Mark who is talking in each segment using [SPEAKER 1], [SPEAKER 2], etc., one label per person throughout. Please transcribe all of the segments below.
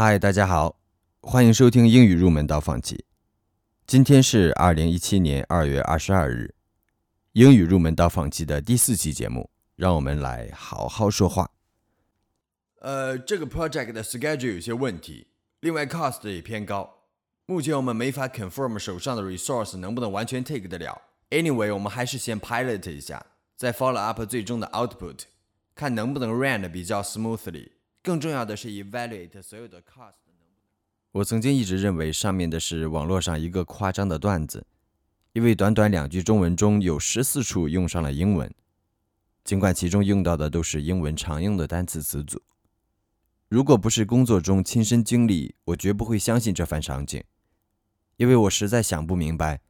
[SPEAKER 1] 嗨，大家好，欢迎收听英语入门到放弃。今天是二零一七年二月二十二日，英语入门到放弃的第四期节目，让我们来好好说话。呃，这个 project 的 schedule 有些问题，另外 cost 也偏高，目前我们没法 confirm 手上的 resource 能不能完全 take 得了。Anyway，我们还是先 pilot 一下，再 follow up 最终的 output，看能不能 run 的比较 smoothly。更重要的是 evaluate 所有的 cost。我曾经一直认为上面的是网络上一个夸张的段子，因为短短两句中文中有十四处用上了英文，尽管其中用到的都是英文常用的单词词组。如果不是工作中亲身经历，我绝不会相信这番场景，因为我实在想不明白，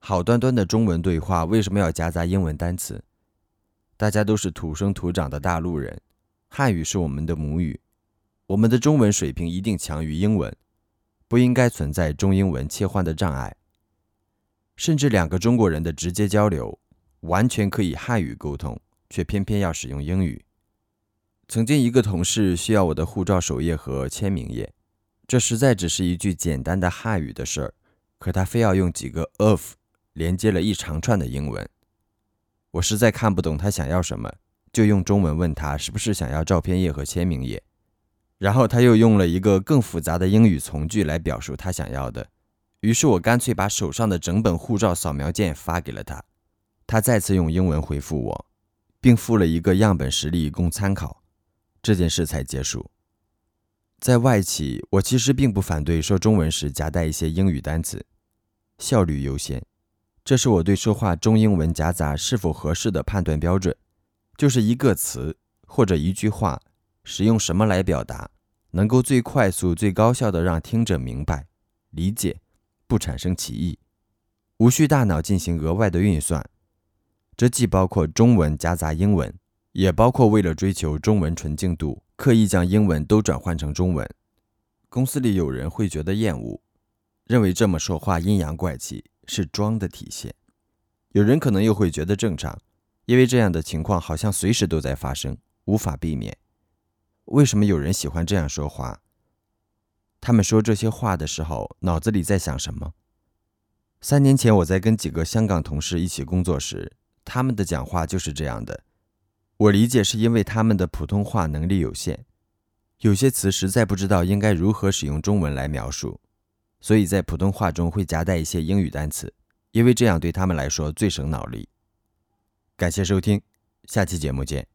[SPEAKER 1] 好端端的中文对话为什么要夹杂英文单词？大家都是土生土长的大陆人。汉语是我们的母语，我们的中文水平一定强于英文，不应该存在中英文切换的障碍。甚至两个中国人的直接交流，完全可以汉语沟通，却偏偏要使用英语。曾经一个同事需要我的护照首页和签名页，这实在只是一句简单的汉语的事儿，可他非要用几个 of 连接了一长串的英文，我实在看不懂他想要什么。就用中文问他是不是想要照片页和签名页，然后他又用了一个更复杂的英语从句来表述他想要的。于是我干脆把手上的整本护照扫描件发给了他，他再次用英文回复我，并附了一个样本实例供参考。这件事才结束。在外企，我其实并不反对说中文时夹带一些英语单词，效率优先，这是我对说话中英文夹杂是否合适的判断标准。就是一个词或者一句话，使用什么来表达，能够最快速、最高效的让听者明白、理解，不产生歧义，无需大脑进行额外的运算。这既包括中文夹杂英文，也包括为了追求中文纯净度，刻意将英文都转换成中文。公司里有人会觉得厌恶，认为这么说话阴阳怪气，是装的体现；有人可能又会觉得正常。因为这样的情况好像随时都在发生，无法避免。为什么有人喜欢这样说话？他们说这些话的时候，脑子里在想什么？三年前我在跟几个香港同事一起工作时，他们的讲话就是这样的。我理解是因为他们的普通话能力有限，有些词实在不知道应该如何使用中文来描述，所以在普通话中会夹带一些英语单词，因为这样对他们来说最省脑力。感谢收听，下期节目见。